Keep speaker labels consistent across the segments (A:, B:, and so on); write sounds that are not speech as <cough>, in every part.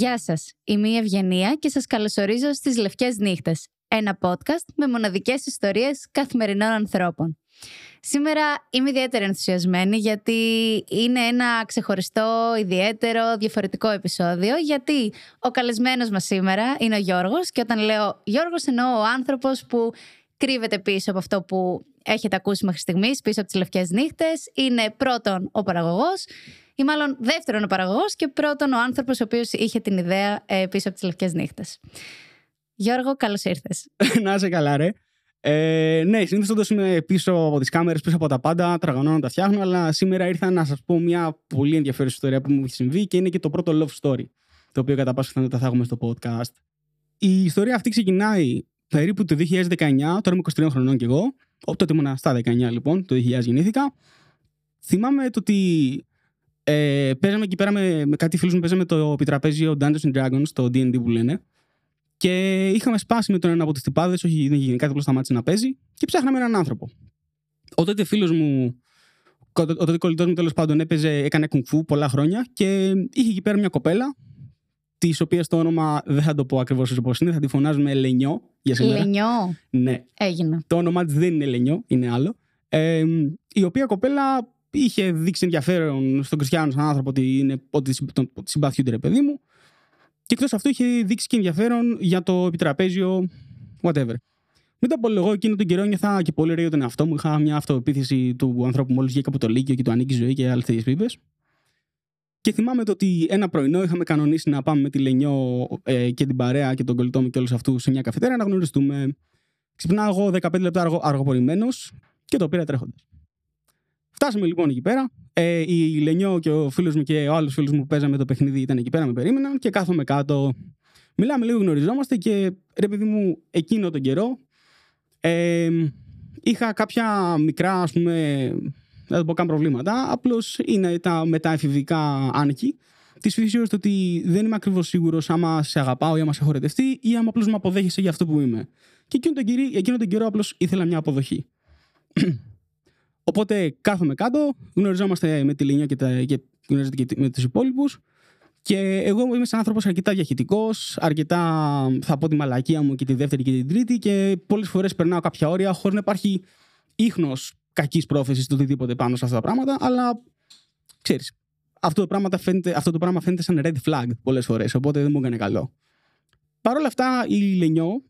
A: Γεια σας, είμαι η Ευγενία και σας καλωσορίζω στις Λευκές Νύχτες, ένα podcast με μοναδικές ιστορίες καθημερινών ανθρώπων. Σήμερα είμαι ιδιαίτερα ενθουσιασμένη γιατί είναι ένα ξεχωριστό, ιδιαίτερο, διαφορετικό επεισόδιο γιατί ο καλεσμένος μας σήμερα είναι ο Γιώργος και όταν λέω Γιώργος εννοώ ο άνθρωπος που κρύβεται πίσω από αυτό που έχετε ακούσει μέχρι στιγμής, πίσω από τις Λευκές Νύχτες. Είναι πρώτον ο παραγωγός ή μάλλον δεύτερον ο παραγωγός και πρώτον ο άνθρωπος ο οποίος είχε την ιδέα ε, πίσω από τις λευκές νύχτες. Γιώργο, καλώς ήρθες. <laughs>
B: να είσαι καλά, ρε. Ε, ναι, συνήθως όντω είμαι πίσω από τις κάμερες, πίσω από τα πάντα, τραγωνώ να τα φτιάχνω, αλλά σήμερα ήρθα να σας πω μια πολύ ενδιαφέρουσα ιστορία που μου έχει συμβεί και είναι και το πρώτο love story, το οποίο κατά πάσα πιθανότητα θα έχουμε στο podcast. Η ιστορία αυτή ξεκινάει περίπου το 2019, τώρα είμαι 23 χρονών κι εγώ. Τότε ήμουν στα 19 λοιπόν, το 2000 γεννήθηκα. Θυμάμαι το ότι ε, παίζαμε εκεί πέρα με, με κάτι φίλους μου, παίζαμε το επιτραπέζιο Dungeons and Dragons, το DD που λένε. Και είχαμε σπάσει με τον ένα από τις τυπάδες, όχι δεν είχε κάτι, απλώς σταμάτησε να παίζει. Και ψάχναμε έναν άνθρωπο. Ο τότε φίλος μου, ο τότε κολλητός μου τέλος πάντων έπαιζε, έκανε κουνφού πολλά χρόνια και είχε εκεί πέρα μια κοπέλα, της οποίας το όνομα δεν θα το πω ακριβώς όπως είναι, θα τη φωνάζουμε Ελενιό για σήμερα.
A: Ελενιό.
B: Ναι.
A: Έγινε.
B: Το όνομά της δεν είναι Ελενιό, είναι άλλο. Ε, η οποία κοπέλα είχε δείξει ενδιαφέρον στον Κριστιανό σαν άνθρωπο ότι, είναι, ότι συμπαθιούνται ρε παιδί μου. Και εκτός αυτού είχε δείξει και ενδιαφέρον για το επιτραπέζιο, whatever. Μετά από λίγο εκείνο τον καιρό νιώθα και πολύ ωραίο τον εαυτό μου. Είχα μια αυτοεπίθεση του ανθρώπου μόλις βγήκα από το Λύκειο και του ανήκει ζωή και άλλες τέτοιες πίπες. Και θυμάμαι το ότι ένα πρωινό είχαμε κανονίσει να πάμε με τη Λενιό ε, και την παρέα και τον κολλητό μου και όλους αυτούς σε μια καφετέρα να γνωριστούμε. Ξυπνάω εγώ 15 λεπτά αργο, αργοπορημένος και το πήρα τρέχοντας. Φτάσαμε λοιπόν εκεί πέρα. Ε, η Λενιό και ο φίλος μου και ο άλλος φίλος μου που παίζαμε το παιχνίδι ήταν εκεί πέρα, με περίμεναν και κάθομαι κάτω. Μιλάμε λίγο, γνωριζόμαστε και ρε παιδί μου, εκείνο τον καιρό ε, είχα κάποια μικρά, ας πούμε, δεν θα πω καν προβλήματα. Απλώς είναι τα μεταεφηβικά άνοικη. Της φύση ότι δεν είμαι ακριβώς σίγουρος άμα σε αγαπάω ή άμα σε χωρετευτεί ή άμα απλώς με αποδέχεσαι για αυτό που είμαι. Και εκείνο τον, καιρό, εκείνο τον καιρό απλώς ήθελα μια αποδοχή. Οπότε κάθομαι κάτω, γνωριζόμαστε με τη Λίνια και, τα, και γνωρίζετε και με τους υπόλοιπους. Και εγώ είμαι σαν άνθρωπος αρκετά διαχειτικός, αρκετά θα πω τη μαλακία μου και τη δεύτερη και την τρίτη και πολλές φορές περνάω κάποια όρια χωρίς να υπάρχει ίχνος κακής πρόθεσης το οτιδήποτε πάνω σε αυτά τα πράγματα, αλλά ξέρεις. Αυτό, το πράγμα φαίνεται, αυτό το πράγμα φαίνεται σαν red flag πολλές φορές, οπότε δεν μου έκανε καλό. Παρ' όλα αυτά, η Λενιό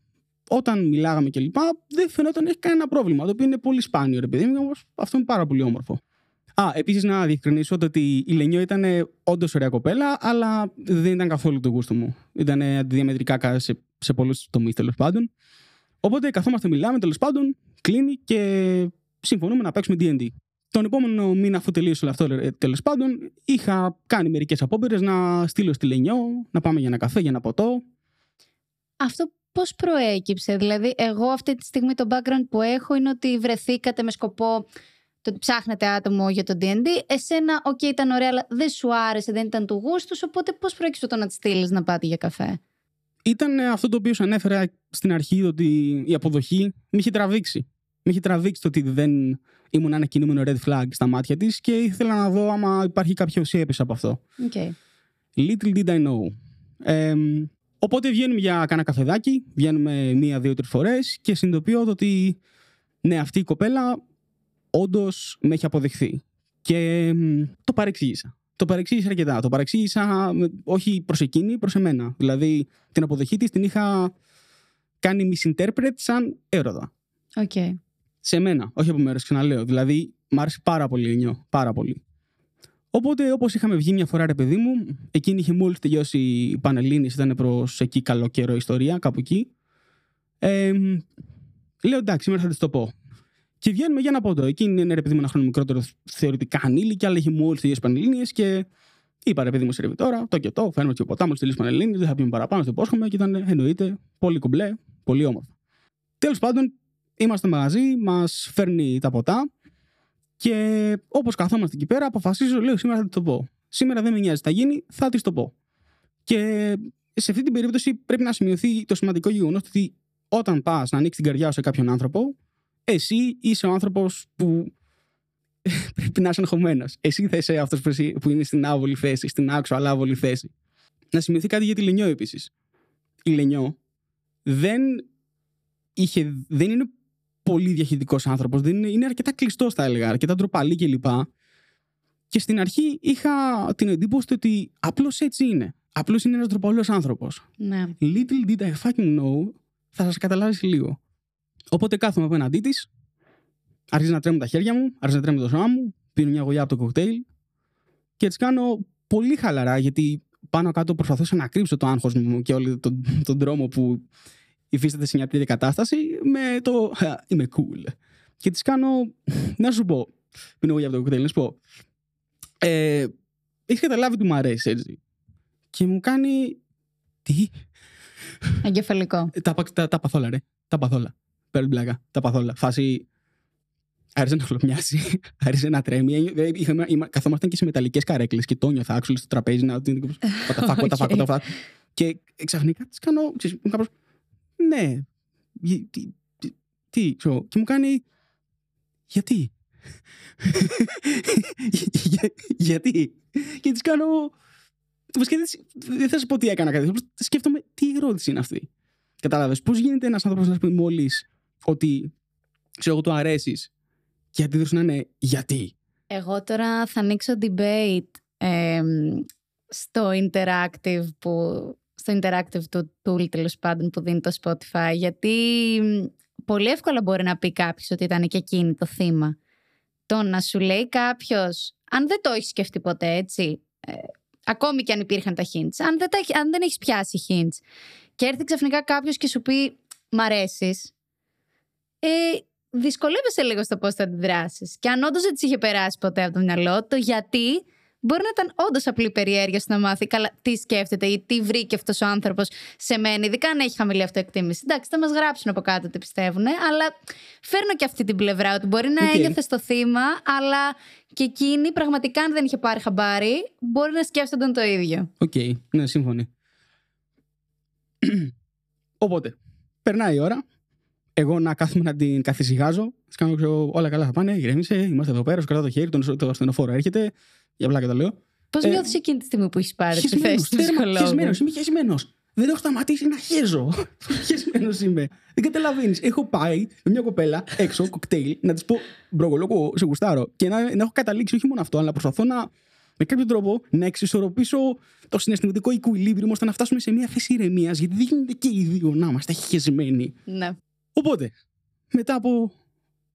B: όταν μιλάγαμε κλπ. δεν φαινόταν να έχει κανένα πρόβλημα. Το οποίο είναι πολύ σπάνιο, ρε παιδί μου, όμως αυτό είναι πάρα πολύ όμορφο. Α, επίσης να διευκρινίσω ότι η Λενιό ήταν όντως ωραία κοπέλα, αλλά δεν ήταν καθόλου το γούστο μου. Ήταν αντιδιαμετρικά σε, σε πολλούς τομείς τέλος πάντων. Οπότε καθόμαστε, μιλάμε τέλος πάντων, κλείνει και συμφωνούμε να παίξουμε DD. Τον επόμενο μήνα, αφού τελείωσε όλο αυτό, ε, τέλος πάντων, είχα κάνει μερικές απόπειρες να στείλω στη Λενιό, να πάμε για ένα καφέ, για ένα ποτό.
A: Αυτό Πώς προέκυψε, δηλαδή, εγώ αυτή τη στιγμή το background που έχω είναι ότι βρεθήκατε με σκοπό το ότι ψάχνετε άτομο για το DD. Εσένα, OK, okay, ήταν ωραία, αλλά δεν σου άρεσε, δεν ήταν του γούστου. Οπότε, πώς προέκυψε το να τη στείλεις να πάτε για καφέ;
B: Ήταν αυτό το οποίο σου ανέφερα στην αρχή, ότι η αποδοχή με είχε τραβήξει. Με είχε τραβήξει το ότι δεν ήμουν ένα κινούμενο red flag στα μάτια της και ήθελα να δω άμα υπάρχει κάποια ουσία πίσω από αυτό.
A: Okay.
B: Little did I know. Ε, Οπότε βγαίνουμε για κάνα καφεδάκι, βγαίνουμε μία, δύο, τρεις φορές και συνειδητοποιώ ότι ναι, αυτή η κοπέλα όντως με έχει αποδεχθεί. Και το παρεξήγησα. Το παρεξήγησα αρκετά. Το παρεξήγησα όχι προς εκείνη, προς εμένα. Δηλαδή την αποδοχή της την είχα κάνει misinterpret σαν έρωτα.
A: Okay.
B: Σε μένα, όχι από μέρος, ξαναλέω. Δηλαδή, μ' άρεσε πάρα πολύ νιώ. Πάρα πολύ. Οπότε, όπως είχαμε βγει μια φορά, ρε παιδί μου, εκείνη είχε μόλις τελειώσει η Πανελίνη, ήταν προς εκεί καλό καιρό ιστορία, κάπου εκεί. Ε, λέω εντάξει, σήμερα θα της το πω. Και βγαίνουμε για ένα πόντο. Εκείνη είναι ρε παιδί μου ένα χρόνο μικρότερο θεωρητικά ανήλικη, αλλά είχε μόλις τελειώσει Πανελίνη και είπα ρε παιδί μου σε τώρα, το και το, φέρνουμε και ποτά μου τελειώσει Πανελίνη, δεν θα πούμε παραπάνω, το υπόσχομαι και ήταν εννοείται πολύ κουμπλέ, πολύ όμορφο. Τέλος πάντων, είμαστε μαγαζί, μας φέρνει τα ποτά και όπως καθόμαστε εκεί πέρα, αποφασίζω, λέω σήμερα θα τη το πω. Σήμερα δεν με νοιάζει, θα γίνει, θα της το πω. Και σε αυτή την περίπτωση πρέπει να σημειωθεί το σημαντικό γεγονός ότι όταν πας να ανοίξεις την καρδιά σου σε κάποιον άνθρωπο, εσύ είσαι ο άνθρωπος που <laughs> πρέπει να είσαι εγχωμένο. Εσύ θα είσαι αυτός που είναι στην άβολη θέση, στην άξο αλλά άβολη θέση. να σημειωθεί κάτι για τη Λενιό επίσης. Η Λενιό δεν, είχε, δεν είναι πολύ διαχειριστικός άνθρωπος. Είναι, είναι αρκετά κλειστός, θα έλεγα, αρκετά ντροπαλή κλπ. Και στην αρχή είχα την εντύπωση ότι απλώς έτσι είναι. Απλώς είναι ένας ντροπαλός άνθρωπος.
A: Ναι.
B: Little did I fucking know, θα σας καταλάβεις λίγο. Οπότε κάθομαι απέναντί της, αρχίζει να τρέμουν τα χέρια μου, αρχίζει να τρέμει το σώμα μου, πίνω μια γουλιά από το κοκτέιλ και έτσι κάνω πολύ χαλαρά γιατί πάνω κάτω προσπαθούσα να κρύψω το άγχος μου και όλο τον, τον δρόμο που υφίσταται σε μια τέτοια κατάσταση με το είμαι cool. Και της κάνω, να σου πω, πίνω για από το κοκτέιλ, να σου πω, ε, έχεις καταλάβει ότι μου αρέσει έτσι. Και μου κάνει, τι,
A: Εγκεφαλικό.
B: Ε, τα, τα, τα παθόλα ρε, τα παθόλα. Παίρνει πλάκα, τα παθόλα. Φάση, Άρχισε να χλωμιάσει, <laughs> άρχισε να τρέμει. Ε, είχαμε, καθόμασταν και σε μεταλλικές καρέκλες και το νιώθα άξιο στο τραπέζι να. Παταφάκο, τα φάκο, τα Και ξαφνικά της κάνω. Κάπως, ναι. Τι, τι, και μου κάνει. Γιατί; γιατί; Και της κάνω. Δεν θα σου πω τι έκανα κάτι. Σκέφτομαι τι ερώτηση είναι αυτή. Κατάλαβες. Πώς γίνεται ένας άνθρωπος να πει μόλις ότι ξέρω εγώ, το αρέσεις και η αντίδραση να είναι γιατί;
A: Εγώ τώρα θα ανοίξω debate στο interactive που στο interactive του tool τέλος πάντων που δίνει το Spotify γιατί πολύ εύκολα μπορεί να πει κάποιος ότι ήταν και εκείνη το θύμα. Το να σου λέει κάποιος, αν δεν το έχεις σκεφτεί ποτέ έτσι, ε, ακόμη και αν υπήρχαν τα hints, αν δεν, τα, αν δεν έχεις πιάσει hints και έρθει ξαφνικά κάποιος και σου πει Μ' αρέσεις, ε, δυσκολεύεσαι λίγο στο πώς θα αντιδράσεις. Και αν όντως δεν τη είχε περάσει ποτέ από το μυαλό, το γιατί μπορεί να ήταν όντως απλή περιέργεια στο να μάθει καλά τι σκέφτεται ή τι βρήκε αυτός ο άνθρωπος σε μένα, ειδικά αν έχει χαμηλή αυτοεκτίμηση. Εντάξει, θα μας γράψουν από κάτω τι πιστεύουν, αλλά φέρνω και αυτή την πλευρά ότι μπορεί να okay. ένιωθες στο θύμα, αλλά και εκείνη πραγματικά αν δεν είχε πάρει χαμπάρι, μπορεί να σκέφτονταν το ίδιο.
B: OK, okay. ναι, σύμφωνοι. <clears throat> Οπότε, περνάει η ώρα εγώ να κάθομαι να την καθησυχάζω. Τη κάνω ξέρω, όλα καλά θα πάνε, ηρέμησε, είμαστε εδώ πέρα, σου κρατάω το χέρι, τον το ασθενοφόρο έρχεται. Για πλάκα το λέω.
A: Πώς ε, νιώθεις εκείνη τη στιγμή που έχεις πάρει τη θέση του
B: Χεσμένος, είμαι χεσμένος. Δεν έχω σταματήσει να χέζω. <laughs> Χεσμένος είμαι. Δεν καταλαβαίνεις. Έχω πάει με μια κοπέλα έξω, κοκτέιλ, να της πω μπρογολόκο, σε γουστάρω. Και να, να έχω καταλήξει όχι μόνο αυτό, αλλά να προσπαθώ να με κάποιο τρόπο να εξισορροπήσω το συναισθηματικό equilibrium ώστε να φτάσουμε σε μια θέση ηρεμίας. Γιατί δεν γίνεται και οι δύο να είμαστε χεσμένοι.
A: Ναι.
B: Οπότε, μετά από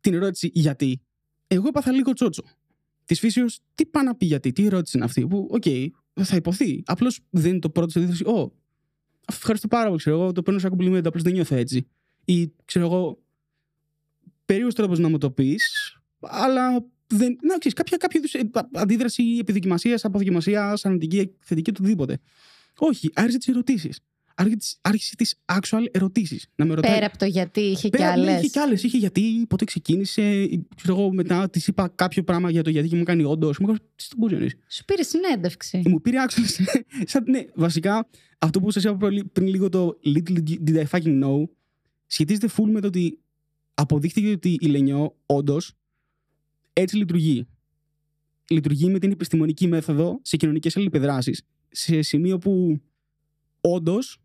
B: την ερώτηση γιατί, εγώ έπαθα λίγο τσότσο. Της φύσεως, τι πάει να πει γιατί, τι ερώτηση είναι αυτή, που, OK, okay, θα ειπωθεί. Απλώς δεν είναι το πρώτο σε αντίθεση, Ω, ευχαριστώ πάρα πολύ, ξέρω εγώ, το παίρνω σαν κομπλιμέντο, απλώς δεν νιώθω έτσι. Ή, ξέρω εγώ, περίεργος τρόπος να μου το πεις, αλλά δεν. Να ξέρεις, κάποια, κάποια είδους αντίδραση επιδοκιμασίας, αποδοκιμασία, αρνητική, θετική, οτιδήποτε. Όχι, άρχισε τις ερωτήσεις άρχισε τις actual ερωτήσεις.
A: Πέρα από το γιατί, είχε
B: κι
A: άλλες.
B: Ναι, είχε κι άλλες. Είχε γιατί, πότε ξεκίνησε. Ξέρω εγώ μετά της είπα κάποιο πράγμα για το γιατί και μου κάνει όντως. Μου έκανε τι τον μπορεί
A: Σου πήρε συνέντευξη.
B: Μου πήρε actual. <laughs> Σαν, ναι, βασικά αυτό που σας είπα πριν, πριν λίγο το little did I fucking know σχετίζεται full με το ότι αποδείχθηκε ότι η Λενιό όντως έτσι λειτουργεί. Λειτουργεί με την επιστημονική μέθοδο σε κοινωνικές αλληλεπιδράσεις σε σημείο που όντως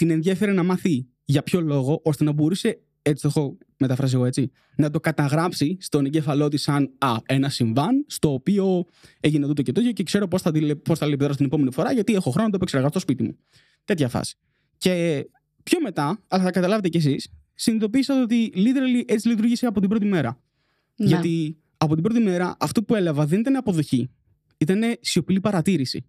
B: την ενδιαφέρει να μάθει για ποιο λόγο, ώστε να μπορούσε, έτσι το έχω μεταφράσει εγώ έτσι, να το καταγράψει στον εγκέφαλό της σαν α, ένα συμβάν, στο οποίο έγινε τούτο και τέτοιο και ξέρω πώς θα, πώς θα λεπιδράσω την επόμενη φορά, γιατί έχω χρόνο να το επεξεργαστώ στο σπίτι μου. Τέτοια φάση. Και πιο μετά, αλλά θα καταλάβετε κι εσείς, συνειδητοποίησα ότι literally έτσι λειτουργήσε από την πρώτη μέρα. Ναι. Γιατί από την πρώτη μέρα αυτό που έλαβα δεν ήταν αποδοχή. Ήταν σιωπηλή παρατήρηση.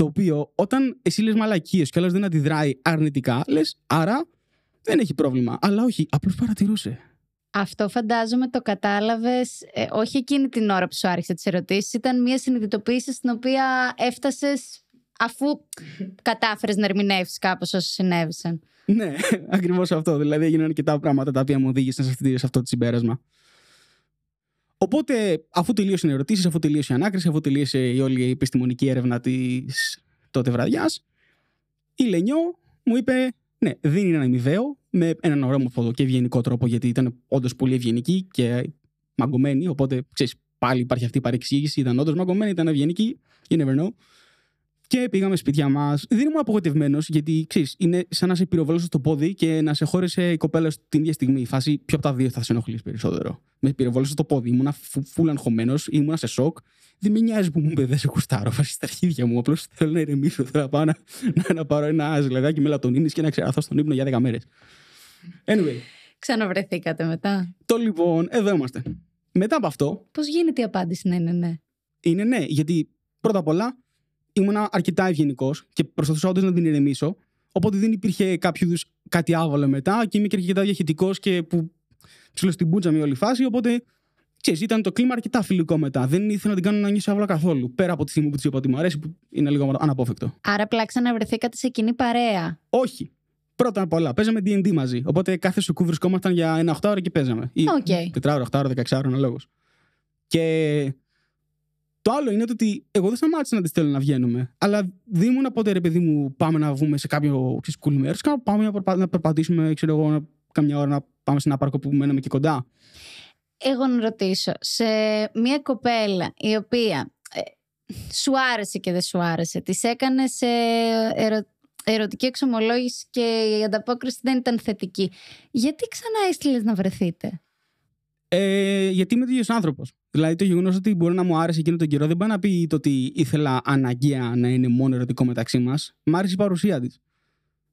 B: Το οποίο όταν εσύ λες μαλακίες και άλλος δεν αντιδράει αρνητικά, λες άρα δεν έχει πρόβλημα. Αλλά όχι, απλώς παρατηρούσε.
A: Αυτό φαντάζομαι το κατάλαβες ε, όχι εκείνη την ώρα που σου άρχισε τις ερωτήσεις. Ήταν μια συνειδητοποίηση στην οποία έφτασες αφού κατάφερες να ερμηνεύσεις κάπως όσα συνέβησαν.
B: Ναι, <laughs> ακριβώς αυτό. Δηλαδή έγιναν αρκετά πράγματα τα οποία μου οδήγησαν σε αυτό το συμπέρασμα. Οπότε, αφού τελείωσαν οι ερωτήσεις, αφού τελείωσε η ανάκριση, αφού τελείωσε η όλη η επιστημονική έρευνα της τότε βραδιάς, η Λενιό μου είπε: Ναι, δεν είναι ένα αμοιβαίο, με έναν ωραίο και ευγενικό τρόπο, γιατί ήταν όντως πολύ ευγενική και μαγκωμένη. Οπότε, ξέρεις, πάλι υπάρχει αυτή η παρεξήγηση. Ήταν όντως μαγκωμένη, ήταν ευγενική. You never know. Και πήγαμε σπίτια μας. Δεν ήμουν απογοητευμένος, γιατί ξέρεις, είναι σαν να σε πυροβόλησε στο πόδι και να σε χώρισε η κοπέλα την ίδια στιγμή. Η φάση, ποιο από τα δύο θα σε ενοχλήσει περισσότερο. Με πυροβόλησε στο πόδι. Ήμουν φουλ αγχωμένος, ήμουν σε σοκ. Δεν με νοιάζει που μου είπε δεν σε κουστάρω. Φάση στα αρχίδια μου. Απλώς θέλω να ηρεμήσω. Θέλω να πάω να, να, να πάρω ένα ζελεδάκι μελατονίνης και να ξεραθώ στον ύπνο για 10 μέρες. Anyway.
A: Ξαναβρεθήκατε μετά.
B: Το λοιπόν, εδώ είμαστε. Μετά από αυτό.
A: Πώς γίνεται η απάντηση να είναι ναι;
B: Είναι ναι, γιατί πρώτα απ' όλα ήμουν αρκετά ευγενικός και προσπαθούσα όντως να την ηρεμήσω. Οπότε δεν υπήρχε κάποιο είδους κάτι άβολο μετά και είμαι και αρκετά διαχειτικό και που ψηλό στην πούτσα με όλη φάση. Οπότε ξέρεις, ήταν το κλίμα αρκετά φιλικό μετά. Δεν ήθελα να την κάνω να νιώσει άβολα καθόλου. Πέρα από τη στιγμή που της είπα ότι μου αρέσει, που είναι λίγο αναπόφευκτο.
A: Άρα απλά ξαναβρεθήκατε σε κοινή παρέα;
B: Όχι. Πρώτα απ' όλα, παίζαμε DD μαζί. Οπότε κάθε σου βρισκόμασταν για ένα 8 ώρα και παίζαμε. Ή
A: okay.
B: 4 ώρα, 8 ώρα, 16 ώρα, αναλόγως. Και το άλλο είναι ότι εγώ δεν σταμάτησα να τη στέλνω να βγαίνουμε. Αλλά δεν ήμουν ποτέ ρε παιδί μου, πάμε να βγούμε σε κάποιο cool μέρος. Πάμε να, περπα... να περπατήσουμε, ξέρω εγώ, καμιά ώρα να πάμε σε ένα πάρκο που μένουμε και κοντά.
A: Εγώ να ρωτήσω, σε μια κοπέλα η οποία ε, σου άρεσε και δεν σου άρεσε, της έκανες σε ερω... ερωτική εξομολόγηση και η ανταπόκριση δεν ήταν θετική. Γιατί ξανά έστειλες να βρεθείτε;
B: Ε, γιατί είμαι ίδιο άνθρωπος. Δηλαδή το γεγονός ότι μπορεί να μου άρεσε εκείνο τον καιρό δεν πάει να πει το ότι ήθελα αναγκαία να είναι μόνο ερωτικό μεταξύ μας. Μ' άρεσε η παρουσία της.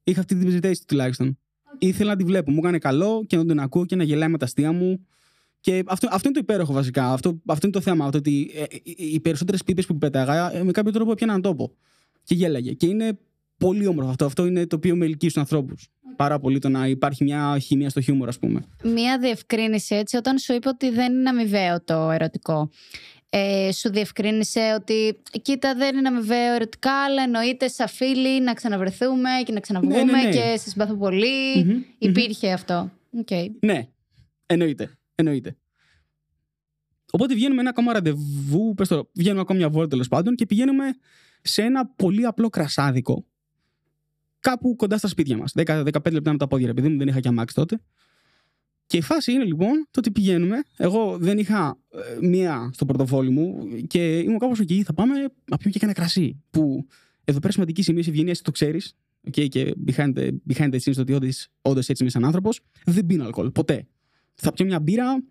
B: Είχα αυτή την ζητήσει τουλάχιστον. Okay. Ήθελα να τη βλέπω. Μου έκανε καλό και να τον ακούω και να γελάει με τα αστεία μου. Και αυτό, αυτό είναι το υπέροχο βασικά. Αυτό, αυτό είναι το θέμα. Το ότι ε, οι περισσότερες πίπες που πέταγα ε, με κάποιο τρόπο έπιαναν τόπο. Και γέλαγε. Και είναι πολύ όμορφο αυτό. Αυτό είναι το οποίο με ελκύει στους ανθρώπους. Πάρα πολύ το να υπάρχει μια χημία στο χιούμορ, ας πούμε.
A: Μια διευκρίνηση έτσι, όταν σου είπε ότι δεν είναι αμοιβαίο το ερωτικό. Ε, σου διευκρίνησε ότι κοίτα δεν είναι αμοιβαίο ερωτικά αλλά εννοείται σαν φίλοι να ξαναβρεθούμε και να ξαναβγούμε ναι, ναι, ναι. και σε συμπαθώ υπηρχε αυτό okay.
B: ναι εννοείται, εννοείται οπότε βγαίνουμε ένα ακόμα ραντεβού πες το, βγαίνουμε ακόμα μια βόλτα τέλος πάντων και πηγαίνουμε σε ένα πολύ απλό κρασάδικο κάπου κοντά στα σπίτια μας. 10-15 λεπτά με τα πόδια, επειδή μου δεν είχα και αμάξι τότε. Και η φάση είναι λοιπόν το ότι πηγαίνουμε. Εγώ δεν είχα ε, μία στο πορτοφόλι μου και ήμουν κάπως εκεί. Θα πάμε να πιούμε και ένα κρασί. Που εδώ πέρα σημαντική σημεία ευγενία το ξέρεις. Okay, και behind the, behind the scenes το ότι όντω έτσι είμαι σαν άνθρωπος. Δεν πίνω αλκοόλ. Ποτέ. Θα πιω μια μπύρα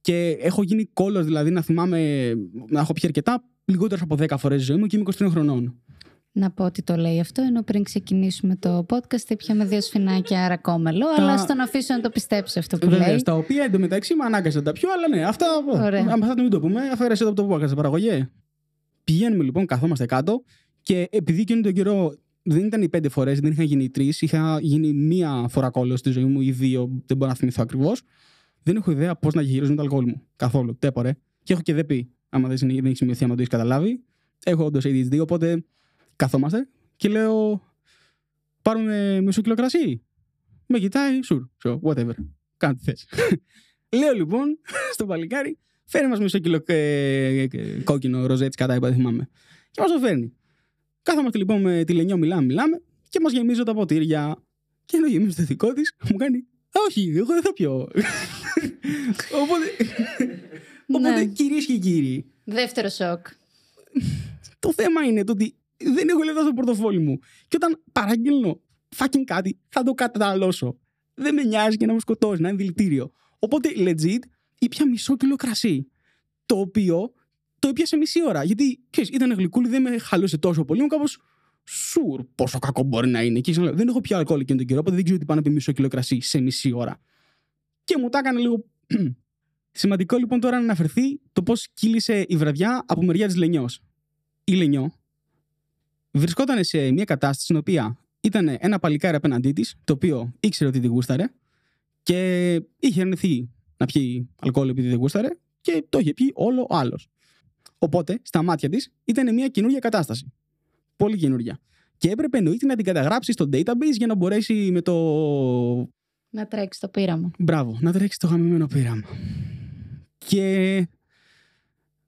B: και έχω γίνει κόλλος, δηλαδή να θυμάμαι να έχω πιει αρκετά λιγότερες από 10 φορές ζωή μου και είμαι 23 χρονών
A: να πω ότι το λέει αυτό, ενώ πριν ξεκινήσουμε το podcast ήπιαμε δύο σφινάκια αρακόμελο, τα... αλλά στον αφήσω να το πιστέψει αυτό που Βέβαια, λέει.
B: Τα οποία εντωμεταξύ με ανάγκασε να τα πιω, αλλά ναι, αυτά. Αν θα το μην το πούμε, αφαίρεσε το από το podcast παραγωγή. Πηγαίνουμε λοιπόν, καθόμαστε κάτω και επειδή εκείνο τον καιρό δεν ήταν οι πέντε φορές, δεν είχαν γίνει τρεις, είχα γίνει μία φορά κόλλος στη ζωή μου ή δύο, δεν μπορώ να θυμηθώ ακριβώς. Δεν έχω ιδέα πώς να γυρίζω το αλκοόλ μου. Καθόλου. Τέπορε. Και έχω και δεν πει. Άμα δεν έχει σημειωθεί, άμα το έχεις καταλάβει. Έχω όντως ADHD, οπότε Καθόμαστε και λέω πάρουμε μισό κιλό κρασί; Με κοιτάει, sure, so, whatever. Κάνε τι θες. <laughs> λέω λοιπόν <laughs> στο παλικάρι, φέρει μας μισό κιλό ε, ε, κόκκινο ροζέτσι κατά είπα, δεν θυμάμαι. Και μας το φέρνει. Κάθομαστε λοιπόν με τη Λενιό, μιλάμε, μιλάμε και μας γεμίζω τα ποτήρια. Και ενώ γεμίζω το δικό της, μου κάνει όχι, εγώ δεν θα πιω. οπότε, <laughs> οπότε ναι. κυρίες και κύριοι.
A: Δεύτερο σοκ.
B: Το θέμα είναι το ότι δεν έχω λεφτά στο πορτοφόλι μου. Και όταν παραγγέλνω fucking κάτι, θα το καταναλώσω. Δεν με νοιάζει και να μου σκοτώσει, να είναι δηλητήριο. Οπότε, legit, ήπια μισό κιλό κρασί. Το οποίο το ήπια σε μισή ώρα. Γιατί, ξέρεις, ήταν γλυκούλη, δεν με χαλούσε τόσο πολύ. Μου κάπως σουρ πόσο κακό μπορεί να είναι. Και δεν έχω πια αλκοόλ εκείνο τον καιρό, οπότε δεν ξέρω τι πάνε να πει μισό κιλό κρασί σε μισή ώρα. Και μου τα έκανε λίγο. <clears throat> Σημαντικό λοιπόν τώρα να αναφερθεί το πώς κύλησε η βραδιά από μεριά της Λενιός. Η Λενιό βρισκόταν σε μια κατάσταση στην οποία ήταν ένα παλικάρι απέναντί της, το οποίο ήξερε ότι την γούσταρε και είχε αρνηθεί να πιει αλκοόλ επειδή δεν γούσταρε και το είχε πιει όλο ο άλλος. Οπότε, στα μάτια της ήταν μια καινούργια κατάσταση. Πολύ καινούργια. Και έπρεπε εννοείται να την καταγράψει στο database για να μπορέσει με το.
A: Να τρέξει το πείραμα.
B: Μπράβο, να τρέξει το γαμμένο πείραμα. Και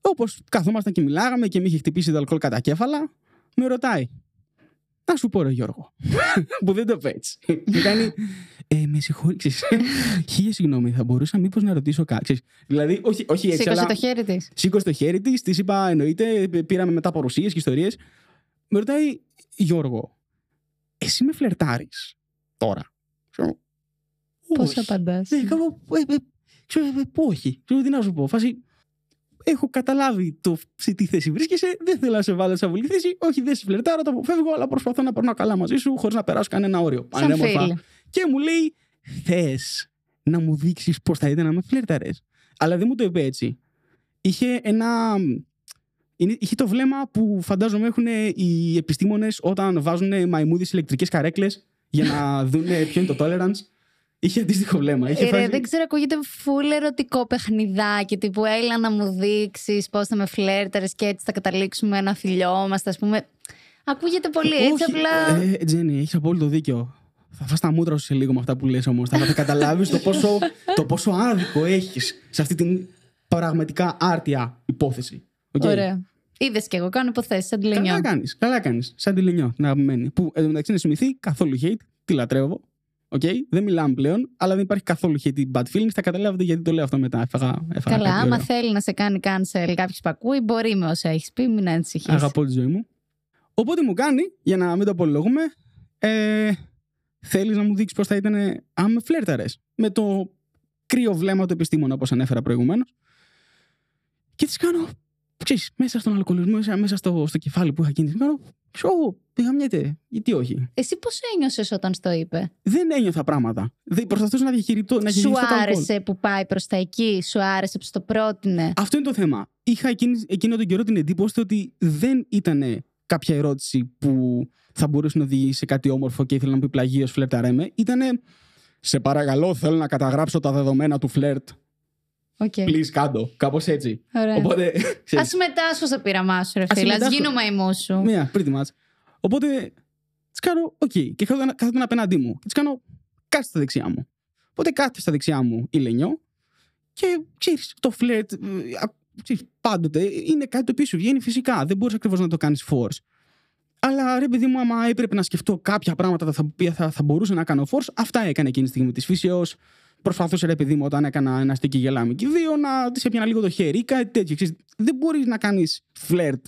B: όπως καθόμασταν και μιλάγαμε και με είχε χτυπήσει το αλκοόλ κατά κέφαλα, με ρωτάει. Να σου πω, ρε Γιώργο. που δεν το πέτσει. Μου κάνει. Ε, με συγχωρείτε. Χίλια συγγνώμη, θα μπορούσα μήπως να ρωτήσω κάτι. Δηλαδή, όχι, όχι έτσι.
A: Σήκωσε το χέρι της.
B: Σήκωσε το χέρι της, της είπα, εννοείται, πήραμε μετά παρουσίες και ιστορίες. με ρωτάει, Γιώργο, εσύ με φλερτάρεις τώρα; Ξέρω,
A: Πώς
B: «Όχι».
A: απαντάς;
B: Ναι, κάνω, ε, ε, ξέρω, ε, όχι. Ξέρω τι να σου πω. Φάση, έχω καταλάβει το σε τι θέση βρίσκεσαι. Δεν θέλω να σε βάλω σε αβολή θέση. Όχι, δεν σε φλερτάρω, το αποφεύγω, αλλά προσπαθώ να περνάω καλά μαζί σου χωρίς να περάσω κανένα όριο.
A: Σαν
B: Πανέμορφα.
A: φίλοι.
B: Και μου λέει, θες να μου δείξεις πώς θα ήταν να με φλερταρέ. Αλλά δεν μου το είπε έτσι. Είχε ένα. είναι- Είχε το βλέμμα που φαντάζομαι έχουν οι επιστήμονες όταν βάζουν μαϊμούδες ηλεκτρικές καρέκλες για να δουν ποιο είναι το tolerance. Είχε αντίστοιχο βλέμμα. Είχε
A: Ε, ρε,
B: φάση-
A: δεν ξέρω, ακούγεται φουλ ερωτικό παιχνιδάκι. Τύπου έλα να μου δείξεις πώς θα με φλέρταρες και έτσι θα καταλήξουμε να φιλιόμαστε, ας πούμε. Ακούγεται πολύ έτσι,
B: Όχι,
A: απλά.
B: Ε, Τζένι, έχεις απόλυτο δίκιο. Θα φας τα μούτρα σου σε λίγο με αυτά που λες όμως. Θα, θα καταλάβεις το πόσο, το πόσο άδικο έχεις σε αυτή την πραγματικά άρτια υπόθεση. Οκ.
A: Ωραία. Είδες και εγώ, κάνω υποθέσεις σαν τη
B: Καλά
A: Λενιό.
B: κάνεις, καλά κάνεις. Σαν τη Λενιό, την αγαπημένη. Που εντωμεταξύ να σημειωθεί καθόλου hate, τη λατρεύω. Οκ, δεν μιλάμε πλέον, αλλά δεν υπάρχει καθόλου hate ή bad feelings. Θα καταλάβετε γιατί το λέω αυτό μετά. Έφαγα, έφαγα
A: Καλά,
B: κάτι
A: άμα
B: ωραίο.
A: θέλει να σε κάνει cancel κάποιος που ακούει, μπορεί με όσα έχεις πει, μην ανησυχείς.
B: Αγαπώ τη ζωή μου. Οπότε μου κάνει, για να μην το απολογούμε, ε, θέλεις να μου δείξεις πώς θα ήταν αν με φλέρταρε. Με το κρύο βλέμμα του επιστήμονα, όπως ανέφερα προηγουμένως. Και της κάνω, ξέρεις, μέσα στον αλκοολισμό, μέσα, μέσα στο, στο κεφάλι που είχα εκείνη, τη κάνω, ξέρω, δεν γαμιέται, γιατί όχι.
A: Εσύ πώς ένιωσες όταν στο είπε;
B: Δεν ένιωθα πράγματα. Δεν προσπαθούσα να διαχειριστώ, να
A: Σου
B: διαχειριστώ το αλκοόλ.
A: άρεσε που πάει προς τα εκεί, σου άρεσε που στο πρότεινε;
B: Αυτό είναι το θέμα. Είχα εκείνη, εκείνο τον καιρό την εντύπωση ότι δεν ήταν κάποια ερώτηση που θα μπορούσε να οδηγήσει σε κάτι όμορφο και ήθελε να μου πει πλαγίως φλερταρέμε. Ήτανε σε παρακαλώ, θέλω να καταγράψω τα δεδομένα του φλερτ.
A: OK.
B: Please, κάτω. Κάπως έτσι.
A: Ωραία.
B: Οπότε.
A: Α <laughs>
B: ξέρεις,
A: συμμετάσχω στο πείραμά σου, ρε
B: Ας
A: φίλε. Α
B: συμμετάσχω.
A: γίνω μαϊμού σου.
B: Μία, pretty much. Οπότε τη κάνω, οκ. Και κάθονταν κάθονταν απέναντί μου. Και τη κάνω, κάτσε στα δεξιά μου. Οπότε κάθεται στα δεξιά μου η Λενιό. Και ξέρεις, το φλερτ. ε, α- ξέρεις, πάντοτε είναι κάτι το οποίο σου βγαίνει φυσικά. Δεν μπορείς ακριβώς να το κάνεις force. Αλλά ρε παιδί μου, άμα έπρεπε να σκεφτώ κάποια πράγματα τα οποία θα, θα μπορούσα να κάνω force, αυτά έκανε εκείνη τη στιγμή της φύσεως. Προσπαθούσε ρε παιδί μου όταν έκανα ένα στίκι γελάμι και δύο να της έπιανα λίγο το χέρι ή κάτι τέτοιο. Ξέρεις, δεν μπορείς να κάνεις φλερτ